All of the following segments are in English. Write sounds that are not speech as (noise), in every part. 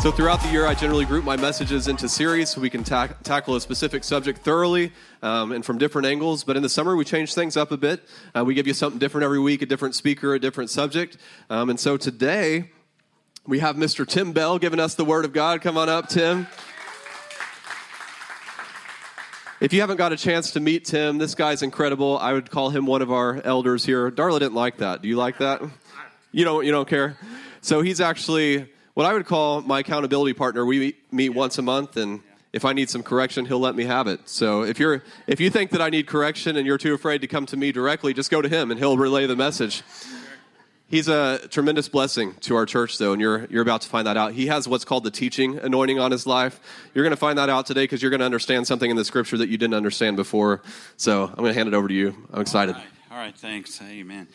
So, throughout the year, I generally group my messages into series so we can ta- tackle a specific subject thoroughly um, and from different angles. But in the summer, we change things up a bit. Uh, we give you something different every week, a different speaker, a different subject. Um, and so today, we have Mr. Tim Bell giving us the Word of God. Come on up, Tim. If you haven't got a chance to meet Tim, this guy's incredible. I would call him one of our elders here. Darla didn't like that. Do you like that? You don't. You don't care. So he's actually what I would call my accountability partner. We meet once a month, and if I need some correction, he'll let me have it. So if you're if you think that I need correction and you're too afraid to come to me directly, just go to him and he'll relay the message. He's a tremendous blessing to our church, though, and you're, you're about to find that out. He has what's called the teaching anointing on his life. You're going to find that out today because you're going to understand something in the scripture that you didn't understand before. So I'm going to hand it over to you. I'm excited. All right, All right thanks. Amen.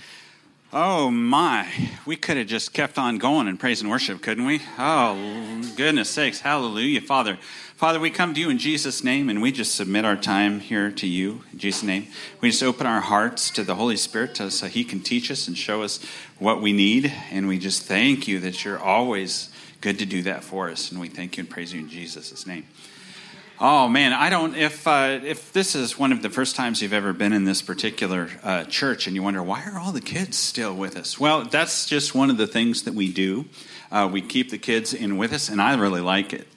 Oh my, we could have just kept on going in praise and worship, couldn't we? Oh, goodness sakes. Hallelujah, Father. Father, we come to you in Jesus' name and we just submit our time here to you in Jesus' name. We just open our hearts to the Holy Spirit so He can teach us and show us what we need. And we just thank you that you're always good to do that for us. And we thank you and praise you in Jesus' name. Oh man, I don't. If uh, if this is one of the first times you've ever been in this particular uh, church, and you wonder why are all the kids still with us? Well, that's just one of the things that we do. Uh, we keep the kids in with us, and I really like it.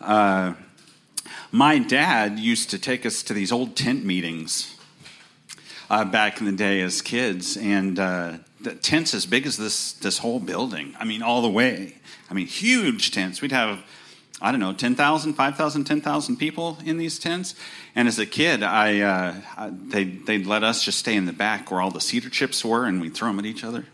Uh, my dad used to take us to these old tent meetings uh, back in the day as kids, and uh, the tents as big as this this whole building. I mean, all the way. I mean, huge tents. We'd have I don't know, 10,000, 5,000, 10,000 people in these tents. And as a kid, I, uh, I, they, they'd let us just stay in the back where all the cedar chips were and we'd throw them at each other.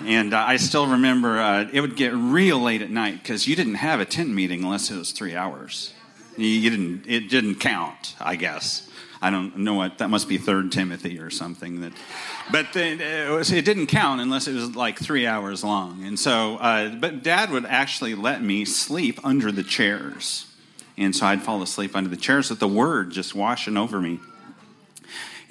And uh, I still remember uh, it would get real late at night because you didn't have a tent meeting unless it was three hours. You, you didn't, it didn't count, I guess. I don't know what that must be Third Timothy or something that, but it, was, it, didn't count unless it was like three hours long. And so, uh, but Dad would actually let me sleep under the chairs, and so I'd fall asleep under the chairs with the Word just washing over me.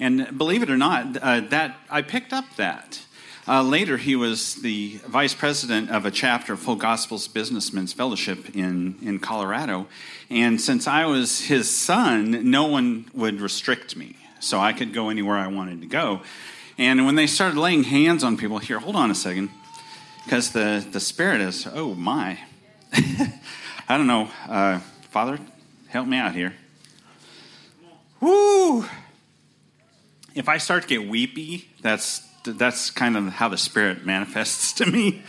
And believe it or not, uh, that I picked up that. Uh, later, he was the vice president of a chapter of Full Gospels Businessmen's Fellowship in, in Colorado. And since I was his son, no one would restrict me. So I could go anywhere I wanted to go. And when they started laying hands on people, here, hold on a second, because the, the Spirit is, oh my. (laughs) I don't know. Uh, Father, help me out here. Woo! If I start to get weepy, that's that's kind of how the Spirit manifests (laughs) to me.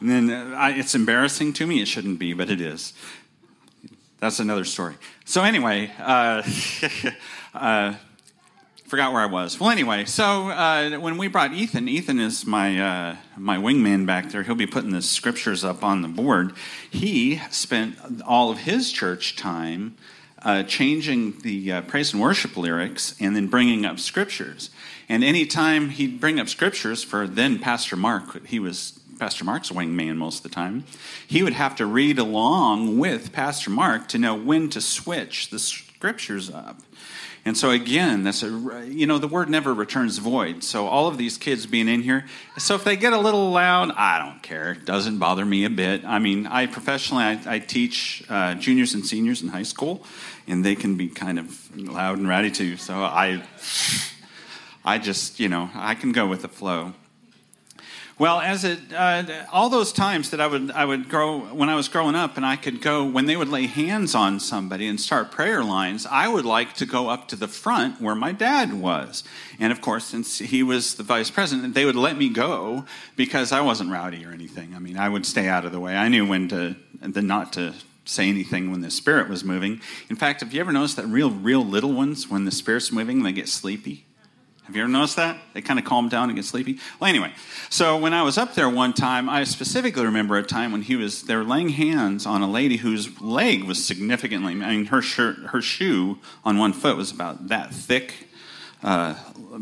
And then uh, I, it's embarrassing to me. It shouldn't be, but it is. That's another story. So anyway, uh, (laughs) uh, forgot where I was. Well, anyway, so uh, when we brought Ethan, Ethan is my uh, my wingman back there. He'll be putting the scriptures up on the board. He spent all of his church time uh, changing the uh, praise and worship lyrics and then bringing up scriptures. And anytime he'd bring up scriptures for then Pastor Mark, he was Pastor Mark's wingman most of the time, he would have to read along with Pastor Mark to know when to switch the scriptures up. And so again, that's a you know the word never returns void. So all of these kids being in here, so if they get a little loud, I don't care. It doesn't bother me a bit. I mean, I professionally I, I teach uh, juniors and seniors in high school, and they can be kind of loud and ratty too. So I I just, you know, I can go with the flow. Well, as it, uh, all those times that I would, I would grow when I was growing up, and I could go when they would lay hands on somebody and start prayer lines. I would like to go up to the front where my dad was, and of course, since he was the vice president, they would let me go because I wasn't rowdy or anything. I mean, I would stay out of the way. I knew when to, the not to say anything when the spirit was moving. In fact, have you ever noticed that real, real little ones, when the spirit's moving, they get sleepy? Have you ever noticed that? They kind of calm down and get sleepy. Well, anyway, so when I was up there one time, I specifically remember a time when he was they were laying hands on a lady whose leg was significantly. I mean, her shirt, her shoe on one foot was about that thick. uh,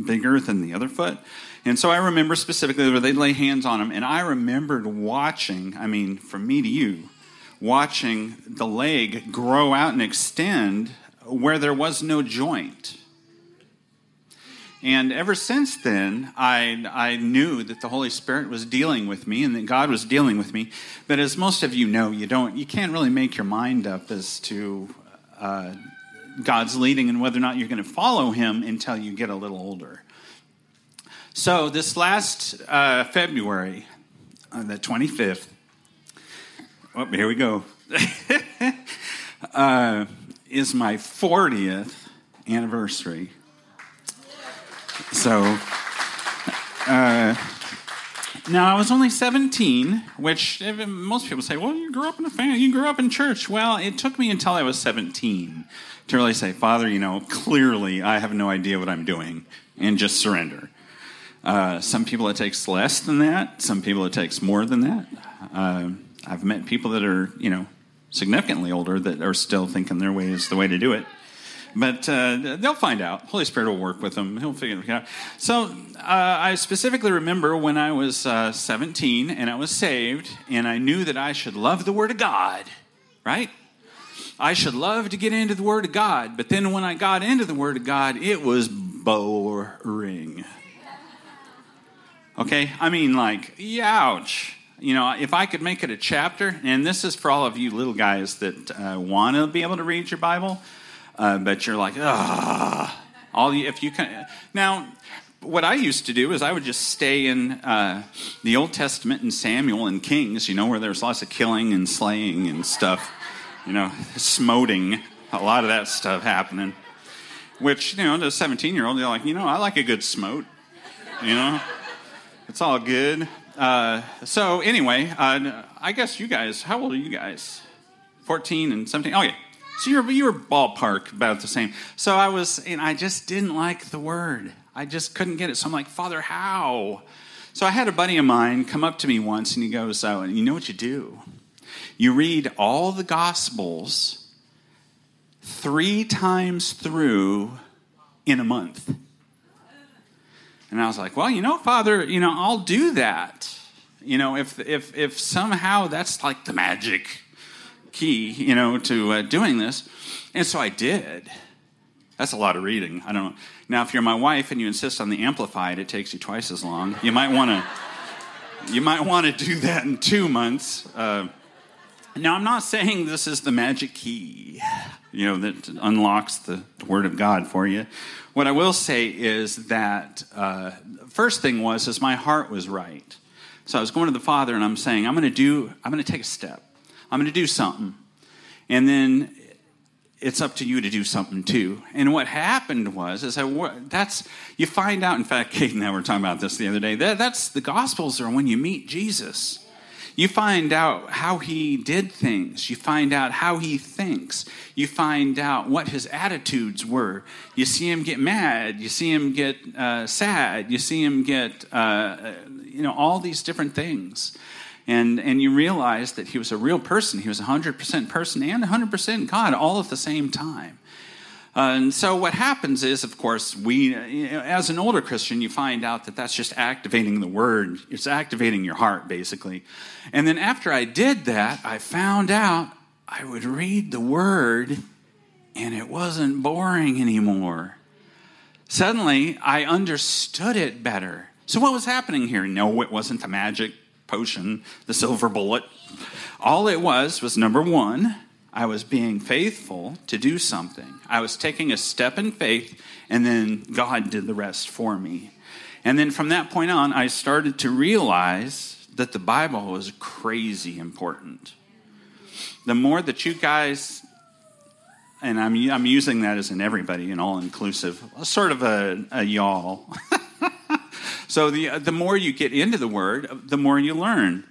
bigger than the other foot. And so I remember specifically where they'd lay hands on him, and I remembered watching, I mean, from me to you, watching the leg grow out and extend where there was no joint. And ever since then, I, I knew that the Holy Spirit was dealing with me and that God was dealing with me. But as most of you know, you don't, you can't really make your mind up as to uh, God's leading and whether or not you're going to follow Him until you get a little older. So this last uh, February, uh, the 25th, oh, here we go, (laughs) uh, is my 40th anniversary so, uh, now I was only 17, which most people say, well, you grew up in a family, you grew up in church. Well, it took me until I was 17 to really say, Father, you know, clearly I have no idea what I'm doing, and just surrender. Uh, some people it takes less than that. Some people it takes more than that. Uh, I've met people that are, you know, significantly older that are still thinking their way is the way to do it. But uh, they'll find out. Holy Spirit will work with them. He'll figure it out. So uh, I specifically remember when I was uh, 17 and I was saved, and I knew that I should love the Word of God, right? I should love to get into the Word of God. But then when I got into the Word of God, it was boring. Okay? I mean, like, ouch. You know, if I could make it a chapter, and this is for all of you little guys that uh, want to be able to read your Bible uh, but you're like, ah. All you, if you can now, what I used to do is I would just stay in uh, the Old Testament and Samuel and Kings, you know, where there's lots of killing and slaying and stuff, you know, smoting, a lot of that stuff happening. Which, you know, to a 17 year old, they're like, you know, I like a good smote, you know, it's all good. Uh, so, anyway, uh, I guess you guys, how old are you guys? 14 and 17? Okay, so you were, you were ballpark about the same. So I was, and I just didn't like the word. I just couldn't get it. So I'm like, Father, how? So I had a buddy of mine come up to me once and he goes, oh, You know what you do? You read all the Gospels three times through in a month. And I was like, Well, you know, Father, you know, I'll do that. You know, if, if, if somehow that's like the magic key, you know, to uh, doing this. And so I did. That's a lot of reading. I don't know. Now, if you're my wife and you insist on the amplified, it takes you twice as long. You might want to. You might want to do that in two months. Uh, now, I'm not saying this is the magic key, you know, that unlocks the Word of God for you. What I will say is that uh, first thing was is my heart was right. So I was going to the Father and I'm saying I'm going to do. I'm going to take a step. I'm going to do something. And then it's up to you to do something too. And what happened was, is that that's, you find out, in fact, (laughs) Kate and I were talking about this the other day, that, that's the Gospels are when you meet Jesus. You find out how he did things. You find out how he thinks. You find out what his attitudes were. You see him get mad. You see him get uh, sad. You see him get, uh, you know, all these different things and, and you realize that he was a real person. He was 100% person and 100% God all at the same time. Uh, and so what happens is, of course, we, as an older Christian, you find out that that's just activating the word. It's activating your heart, basically. And then after I did that, I found out I would read the word and it wasn't boring anymore. Suddenly, I understood it better. So what was happening here? No, it wasn't the magic potion, the silver bullet. All it was was number one, I was being faithful to do something. I was taking a step in faith, and then God did the rest for me. And then from that point on, I started to realize that the Bible was crazy important. The more that you guys, and I'm, I'm using that as an everybody, an all inclusive, sort of a, a y'all. (laughs) So the, the more you get into the word, the more you learn.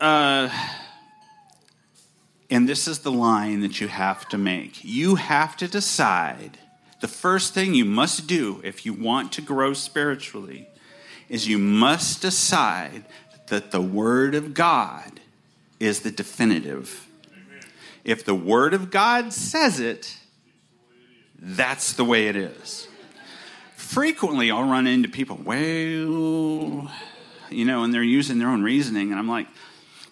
Uh, and this is the line that you have to make. You have to decide. The first thing you must do if you want to grow spiritually is you must decide that the Word of God is the definitive. If the Word of God says it, That's the way it is. Frequently, I'll run into people, well, you know, and they're using their own reasoning. And I'm like,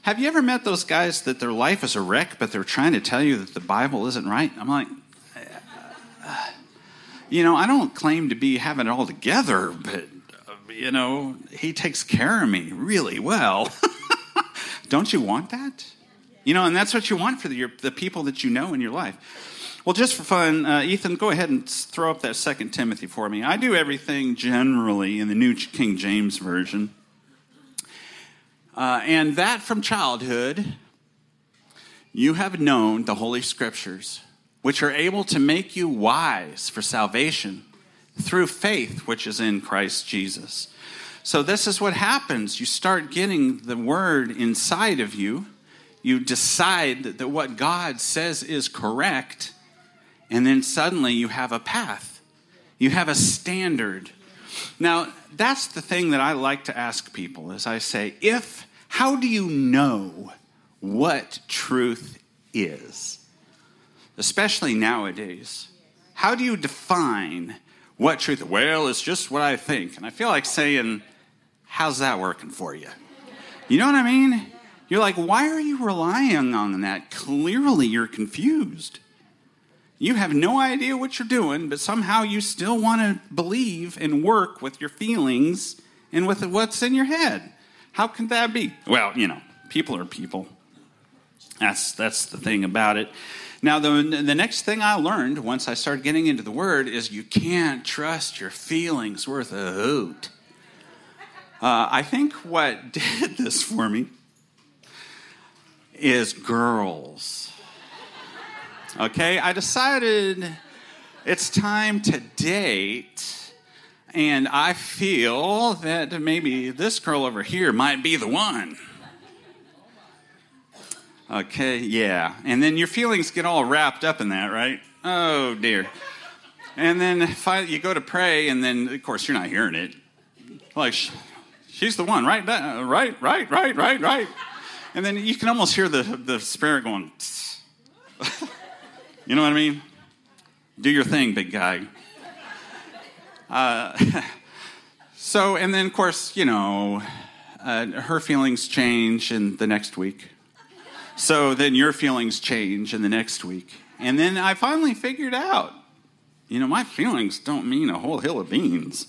have you ever met those guys that their life is a wreck, but they're trying to tell you that the Bible isn't right? I'm like, uh, you know, I don't claim to be having it all together, but, uh, you know, he takes care of me really well. (laughs) don't you want that? You know, and that's what you want for the, your, the people that you know in your life. Well, just for fun, uh, Ethan, go ahead and throw up that Second Timothy for me. I do everything generally in the New King James Version. Uh, and that from childhood, you have known the Holy Scriptures, which are able to make you wise for salvation through faith, which is in Christ Jesus. So, this is what happens. You start getting the Word inside of you. You decide that what God says is correct and then suddenly you have a path, you have a standard. Now, that's the thing that I like to ask people as I say, if, how do you know what truth is? Especially nowadays. How do you define what truth? Well, it's just what I think. And I feel like saying, how's that working for you? You know what I mean? You're like, why are you relying on that? Clearly, you're confused. You have no idea what you're doing, but somehow you still want to believe and work with your feelings and with what's in your head. How can that be? Well, you know, people are people. That's that's the thing about it. Now, the, the next thing I learned once I started getting into the Word is you can't trust your feelings worth a hoot. Uh, I think what (laughs) did this for me is girls. Okay, I decided it's time to date, and I feel that maybe this girl over here might be the one. Okay, yeah. And then your feelings get all wrapped up in that, right? Oh, dear. And then you go to pray, and then, of course, you're not hearing it. Like, she's the one, right? Right, right, right, right, right. And then you can almost hear the, the spirit going, (laughs) You know what I mean? Do your thing, big guy. Uh, (laughs) so, and then, of course, you know, uh, her feelings change in the next week. So then your feelings change in the next week. And then I finally figured out, you know, my feelings don't mean a whole hill of beans.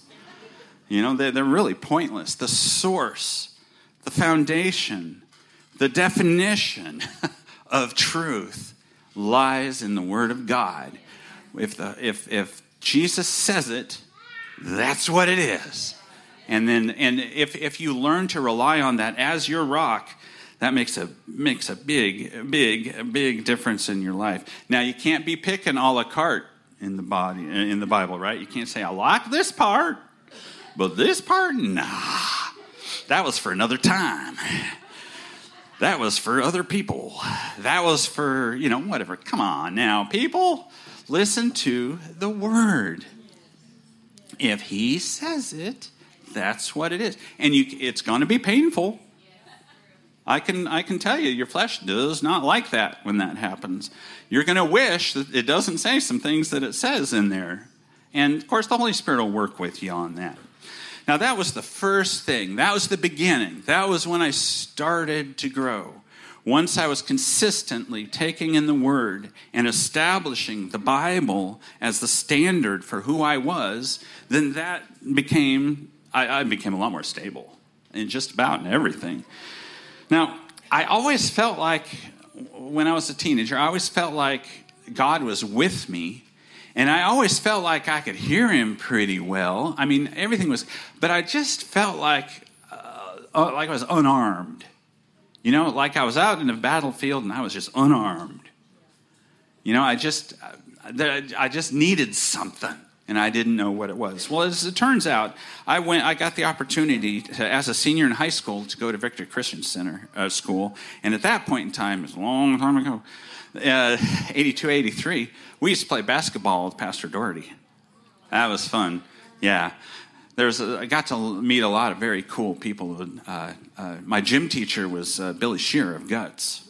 You know, they're, they're really pointless. The source, the foundation, the definition (laughs) of truth lies in the Word of God. If, the, if, if Jesus says it, that's what it is. And then, and if, if you learn to rely on that as your rock, that makes a makes a big, big, big difference in your life. Now you can't be picking a la carte in the body in the Bible, right? You can't say I like this part, but this part, nah, that was for another time. That was for other people. That was for, you know, whatever. Come on now, people, listen to the word. If he says it, that's what it is. And you, it's going to be painful. I can, I can tell you, your flesh does not like that when that happens. You're going to wish that it doesn't say some things that it says in there. And of course, the Holy Spirit will work with you on that. Now, that was the first thing. That was the beginning. That was when I started to grow. Once I was consistently taking in the Word and establishing the Bible as the standard for who I was, then that became, I, I became a lot more stable in just about in everything. Now, I always felt like, when I was a teenager, I always felt like God was with me and I always felt like I could hear him pretty well. I mean, everything was, but I just felt like, uh, uh, like I was unarmed. You know, like I was out in a battlefield and I was just unarmed. You know, I just, I just needed something and I didn't know what it was. Well, as it turns out, I went. I got the opportunity to, as a senior in high school to go to Victory Christian Center uh, School, and at that point in time, it was a long time ago uh, 82, 83, we used to play basketball with Pastor Daugherty. That was fun. Yeah. There's a, I got to meet a lot of very cool people. Uh, uh, my gym teacher was uh, Billy Shear of Guts.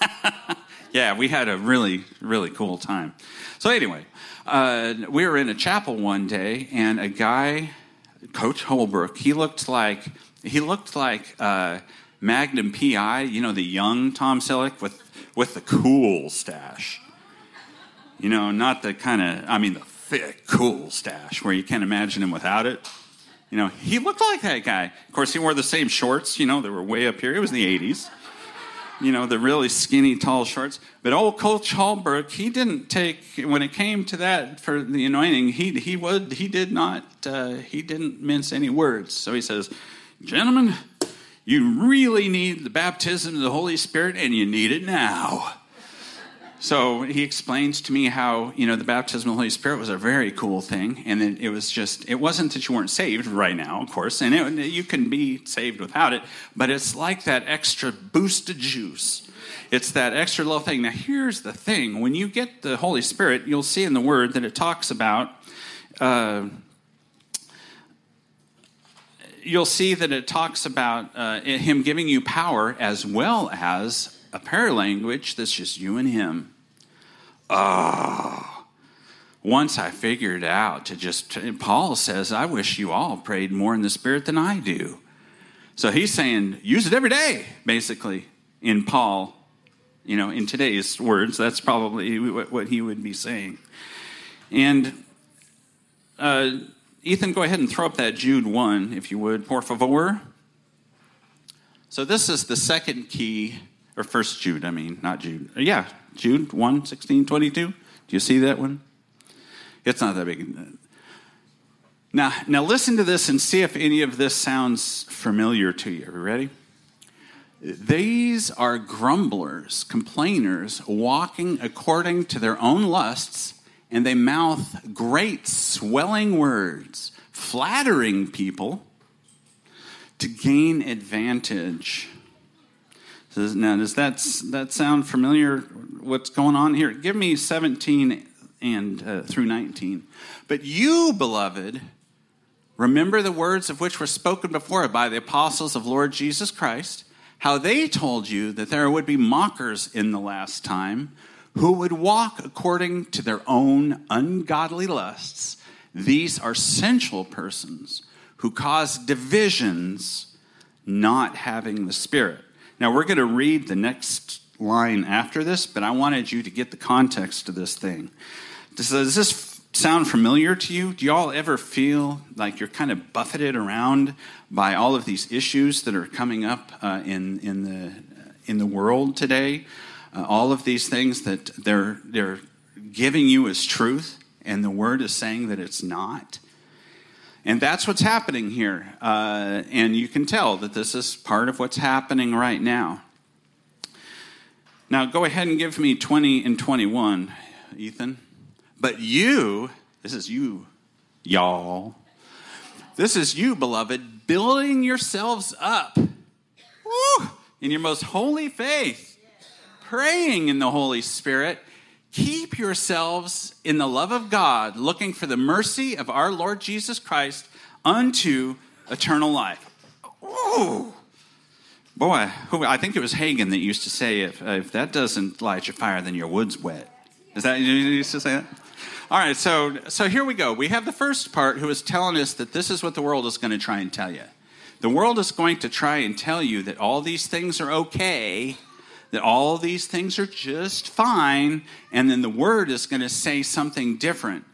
(laughs) yeah, we had a really, really cool time. So, anyway, uh, we were in a chapel one day, and a guy, Coach Holbrook, he looked like, he looked like uh, Magnum PI, you know, the young Tom Selleck with, with the cool stash. You know, not the kind of, I mean, the thick, cool stash where you can't imagine him without it. You know, he looked like that guy. Of course, he wore the same shorts, you know, they were way up here. It was in the 80s you know, the really skinny, tall shorts. But old Coach Holbrook, he didn't take when it came to that for the anointing. He he would he did not uh, he didn't mince any words. So he says, "Gentlemen, you really need the baptism of the Holy Spirit, and you need it now." So he explains to me how, you know, the baptism of the Holy Spirit was a very cool thing. And it, it was just, it wasn't that you weren't saved right now, of course, and it, you can be saved without it, but it's like that extra boost of juice. It's that extra little thing. Now, here's the thing when you get the Holy Spirit, you'll see in the Word that it talks about. Uh, you'll see that it talks about uh, him giving you power as well as a prayer language that's just you and him oh, once I figured out to just, Paul says, I wish you all prayed more in the Spirit than I do. So he's saying, use it every day, basically, in Paul, you know, in today's words. That's probably what he would be saying. And uh, Ethan, go ahead and throw up that Jude 1, if you would, por favor. So this is the second key, or first Jude, I mean, not Jude. Yeah, Jude 1 16, 22. Do you see that one? It's not that big. Now, now listen to this and see if any of this sounds familiar to you. Are you ready? These are grumblers, complainers, walking according to their own lusts, and they mouth great swelling words, flattering people to gain advantage. Now, does that, that sound familiar? What's going on here? Give me 17 and uh, through 19. But you, beloved, remember the words of which were spoken before by the apostles of Lord Jesus Christ, how they told you that there would be mockers in the last time who would walk according to their own ungodly lusts. These are sensual persons who cause divisions, not having the Spirit. Now, we're going to read the next line after this, but I wanted you to get the context of this thing. Does, this sound familiar to you? Do y'all ever feel like you're kind of buffeted around by all of these issues that are coming up uh, in, in, the, in the world today? Uh, all of these things that they're, they're giving you as truth, and the word is saying that it's not. And that's what's happening here. Uh, and you can tell that this is part of what's happening right now. Now, go ahead and give me 20 and 21, Ethan. But you, this is you, y'all. This is you, beloved, building yourselves up woo, in your most holy faith, praying in the Holy Spirit Keep yourselves in the love of God, looking for the mercy of our Lord Jesus Christ unto eternal life. Ooh. Boy, I think it was Hagin that used to say, if, if that doesn't light your fire, then your wood's wet. Is that, you used to say that? All right, so, so here we go. We have the first part who is telling us that this is what the world is going to try and tell you. The world is going to try and tell you that all these things are okay that all these things are just fine, and then the word is going to say something different.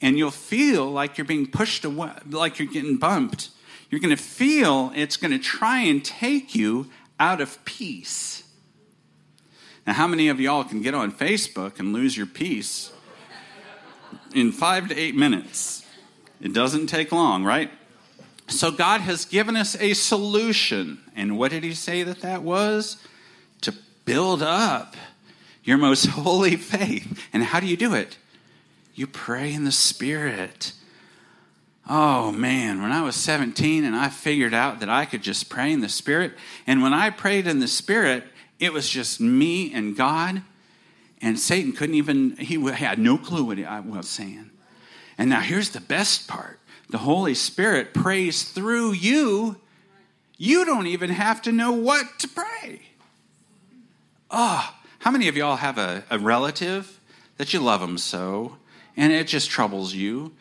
And you'll feel like you're being pushed away, like you're getting bumped. You're going to feel it's going to try and take you out of peace. Now, how many of y'all can get on Facebook and lose your peace in five to eight minutes? It doesn't take long, right? So, God has given us a solution. And what did He say that that was? Build up your most (laughs) holy faith. And how do you do it? You pray in the Spirit. Oh man, when I was 17 and I figured out that I could just pray in the Spirit, and when I prayed in the Spirit, it was just me and God, and Satan couldn't even, he had no clue what I was saying. And now here's the best part the Holy Spirit prays through you. You don't even have to know what to pray. Oh, How many of y'all have a, a relative that you love them so, and it just troubles you,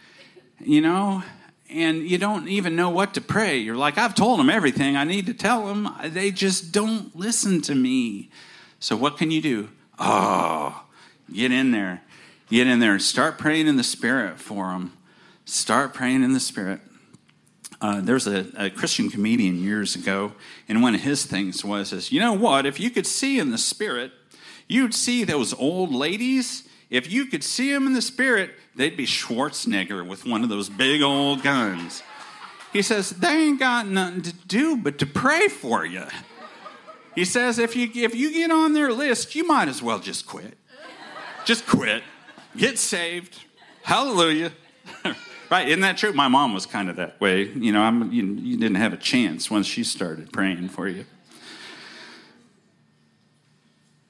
you know, and you don't even know what to pray? You're like, I've told them everything I need to tell them. They just don't listen to me. So, what can you do? Oh, get in there. Get in there start praying in the Spirit for them. Start praying in the Spirit. Uh, there's a, a, Christian comedian years ago, and one of his things was, is, you know what? If you could see in the Spirit, you'd see those old ladies. If you could see them in the Spirit, they'd be Schwarzenegger with one of those big old guns. He says, they ain't got nothing to do but to pray for you. He says, if you, if you get on their list, you might as well just quit. Just quit. Get saved. Hallelujah. (laughs) right? Isn't that true? My mom was kind of that way. You know, I'm, you, you didn't have a chance once she started praying for you.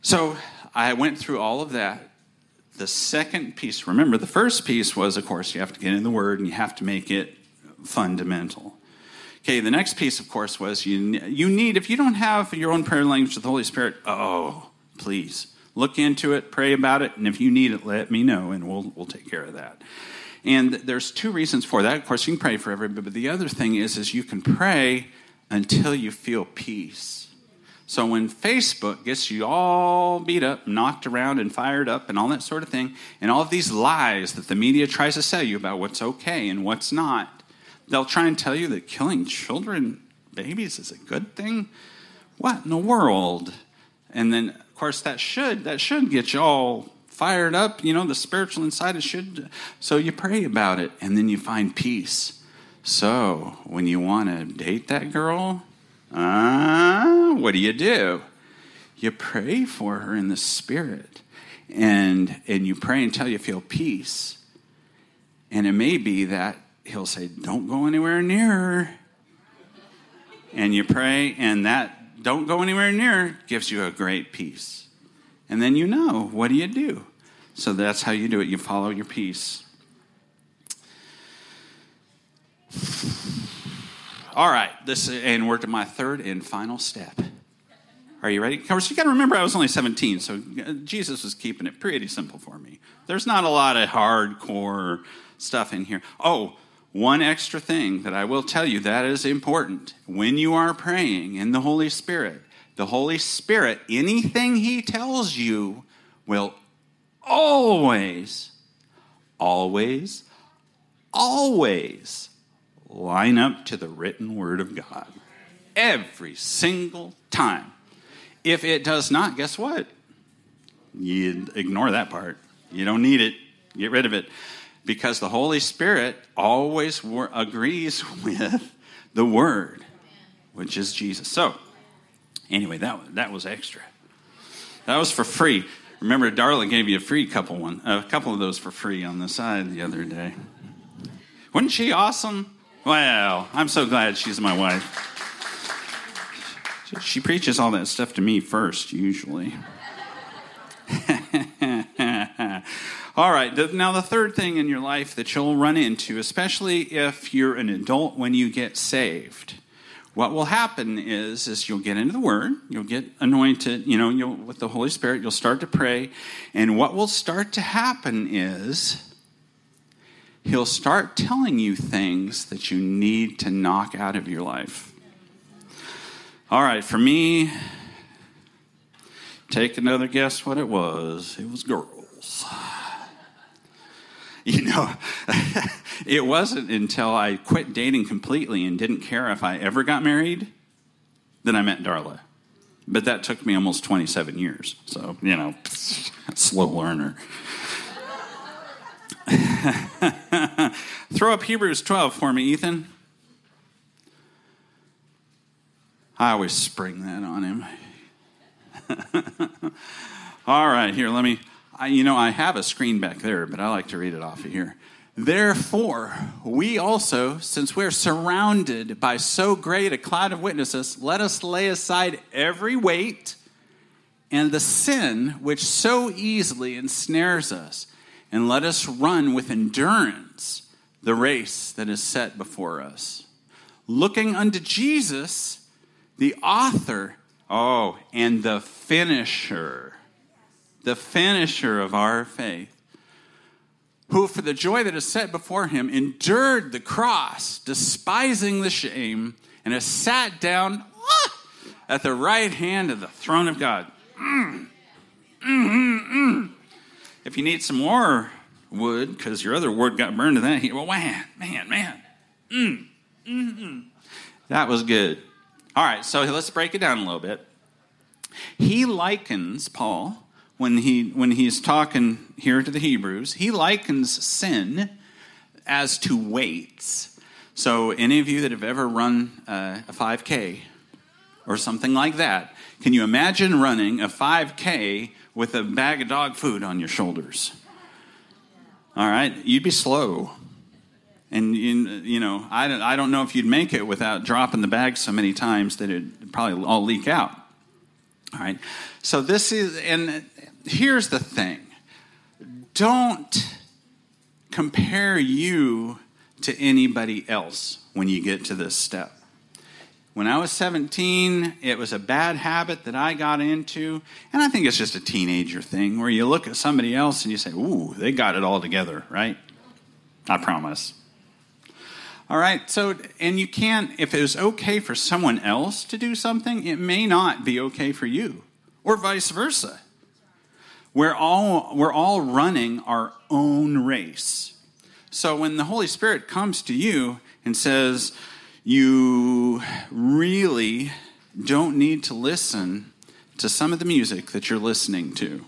So I went through all of that. The second piece, remember, the first piece was, of course, you have to get in the Word and you have to make it fundamental. Okay, the next piece, of course, was you, you need, if you don't have your own prayer language with the Holy Spirit, oh, please look into it, pray about it, and if you need it, let me know, and we'll, we'll take care of that. And there's two reasons for that. Of course, you can pray for everybody, but the other thing is, is you can pray until you feel peace. So when Facebook gets you all beat up, knocked around, and fired up, and all that sort of thing, and all of these lies that the media tries to sell you about what's okay and what's not, They'll try and tell you that killing children, babies, is a good thing. What in the world? And then, of course, that should that should get you all fired up. You know, the spiritual inside it should. So you pray about it, and then you find peace. So when you want to date that girl, uh, what do you do? You pray for her in the spirit, and and you pray until you feel peace. And it may be that he'll say, Don't go anywhere near her. And you pray, and that don't go anywhere near gives you a great peace. And then you know, what do you do? So that's how you do it. You follow your peace. All right, this and we're to my third and final step. Are you ready? Course, you got to remember I was only 17, so uh, Jesus was keeping it pretty simple for me. There's not a lot of hardcore stuff in here. Oh, one extra thing that I will tell you that is important. When you are praying in the Holy Spirit, the Holy Spirit, anything He tells you will always, always, always line up to the written Word of God. Every single time. If it does not, guess what? You ignore that part. You don't need it. Get rid of it because the Holy Spirit always agrees (laughs) with the Word, which is Jesus. So, anyway, that, that was extra. That was for free. Remember, Darla gave you a free couple one, a couple of those for free on the side the other day. Wasn't she awesome? Well, I'm so glad she's my wife. She preaches all that stuff to me first, usually. (laughs) All right. Now, the third thing in your life that you'll run into, especially if you're an adult when you get saved, what will happen is, is you'll get into the Word, you'll get anointed, you know, you'll, with the Holy Spirit, you'll start to pray, and what will start to happen is He'll start telling you things that you need to knock out of your life. All right, for me, take another guess what it was. It was girls. (laughs) you know, (laughs) it wasn't until I quit dating completely and didn't care if I ever got married that I met Darla. But that took me almost 27 years. So, you know, (laughs) slow learner. (laughs) Throw up Hebrews 12 for me, Ethan. I always spring that on him. (laughs) All right, here, let me I, you know, I have a screen back there, but I like to read it off of here. Therefore, we also, since we're surrounded by so great a cloud of witnesses, let us lay aside every weight and the sin which so easily ensnares us, and let us run with endurance the race that is set before us. Looking unto Jesus, the author, oh, and the finisher the finisher of our faith, who for the joy that is set before him endured the cross, despising the shame, and has sat down ah, at the right hand of the throne of God. Mm. Mm, mm, if you need some more wood, because your other wood got burned to that heat, well, man, man, man. Mm, mm, that was good. All right, so let's break it down a little bit. He likens, Paul, when, he, when he's talking here to the Hebrews, he likens sin as to weights. So, any of you that have ever run uh, a 5K or something like that, can you imagine running a 5K with a bag of dog food on your shoulders? All right, you'd be slow. And, you, you know, I don't, I don't know if you'd make it without dropping the bag so many times that it'd probably all leak out. All right, so this is, and here's the thing don't compare you to anybody else when you get to this step. When I was 17, it was a bad habit that I got into, and I think it's just a teenager thing where you look at somebody else and you say, Ooh, they got it all together, right? I promise. All right, so, and you can't, if it was okay for someone else to do something, it may not be okay for you, or vice versa. We're all, we're all running our own race. So when the Holy Spirit comes to you and says, you really don't need to listen to some of the music that you're listening to.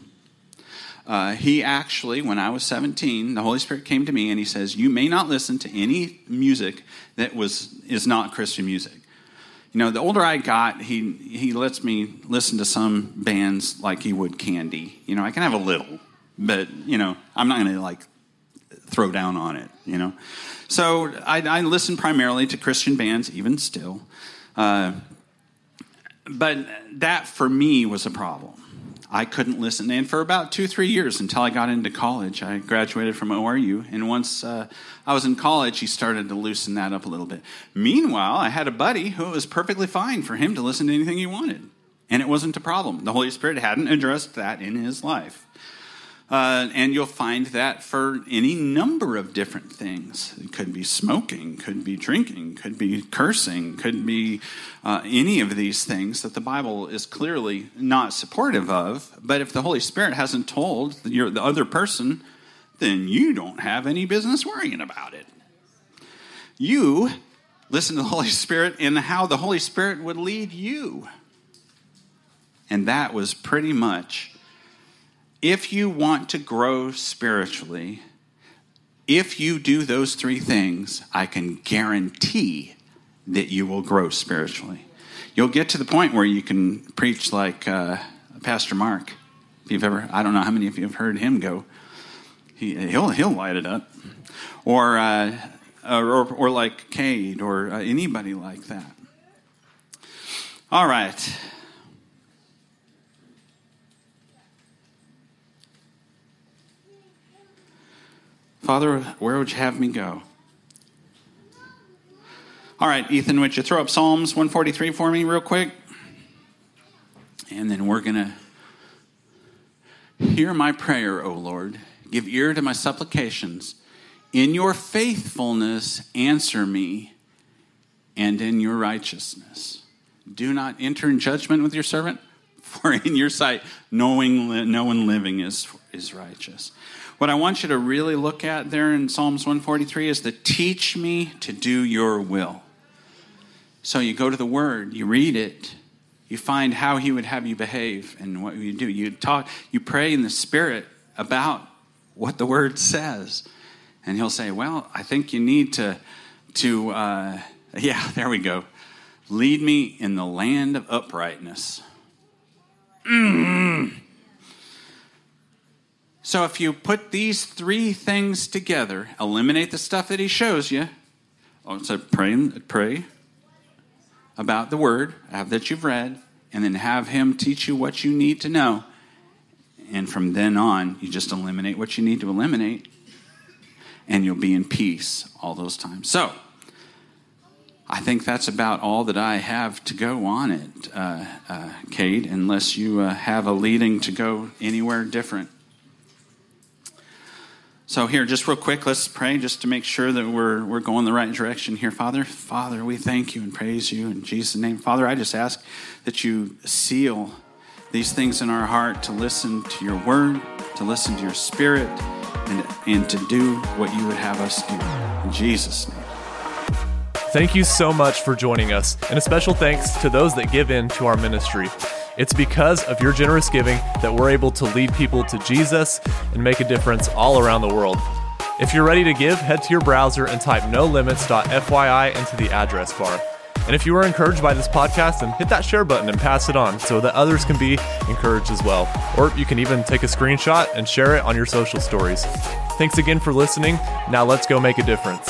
Uh, he actually, when I was 17, the Holy Spirit came to me and he says, You may not listen to any music that was, is not Christian music. You know, the older I got, he, he lets me listen to some bands like he would Candy. You know, I can have a little, but, you know, I'm not going to like throw down on it, you know. So I, I listen primarily to Christian bands, even still. Uh, but that for me was a problem. I couldn't listen. And for about two, three years until I got into college, I graduated from ORU. And once uh, I was in college, he started to loosen that up a little bit. Meanwhile, I had a buddy who it was perfectly fine for him to listen to anything he wanted. And it wasn't a problem. The Holy Spirit hadn't addressed that in his life. Uh, and you'll find that for any number of different things. It could be smoking, could be drinking, could be cursing, could be uh, any of these things that the Bible is clearly not supportive of. But if the Holy Spirit hasn't told the, the other person, then you don't have any business worrying about it. You listen to the Holy Spirit and how the Holy Spirit would lead you. And that was pretty much if you want to grow spiritually, if you do those three things, I can guarantee that you will grow spiritually. You'll get to the point where you can preach like uh, Pastor Mark. If you've ever, I don't know how many of you have heard him go. He, will he'll light it up, or uh, or, or like Cade, or uh, anybody like that. All right. Father, where would you have me go? All right, Ethan, would you throw up Psalms 143 for me, real quick? And then we're going to hear my prayer, O Lord. Give ear to my supplications. In your faithfulness, answer me, and in your righteousness. Do not enter in judgment with your servant, (laughs) for in your sight, no one living is, is righteous. What I want you to really look at there in Psalms 143 is the teach me to do your will. So you go to the word, you read it, you find how he would have you behave and what you do. You talk, you pray in the spirit about what the word says. And he'll say, Well, I think you need to to uh, (laughs) yeah, there we go. Lead me in the land of uprightness. Mm-hmm. So if you put these three things together, eliminate the stuff that he shows you. Oh, so pray, pray about the word that you've read, and then have him teach you what you need to know. And from then on, you just eliminate what you need to eliminate, and you'll be in peace all those times. So, I think that's about all that I have to go on it, uh, uh, Kate, unless you uh, have a leading to go anywhere different. So, here, just real quick, let's pray just to make sure that we're, we're going the right direction here. Father, Father, we thank you and praise you in Jesus' name. Father, I just ask that you seal these things in our heart to listen to your word, to listen to your spirit, and, and to do what you would have us do. In Jesus' name. Thank you so much for joining us, and a special thanks to those that give in to our ministry. It's because of your generous giving that we're able to lead people to Jesus and make a difference all around the world. If you're ready to give, head to your browser and type nolimits.fyi into the address bar. And if you were encouraged by this podcast, then hit that share button and pass it on so that others can be encouraged as well. Or you can even take a screenshot and share it on your social stories. Thanks again for listening. Now let's go make a difference.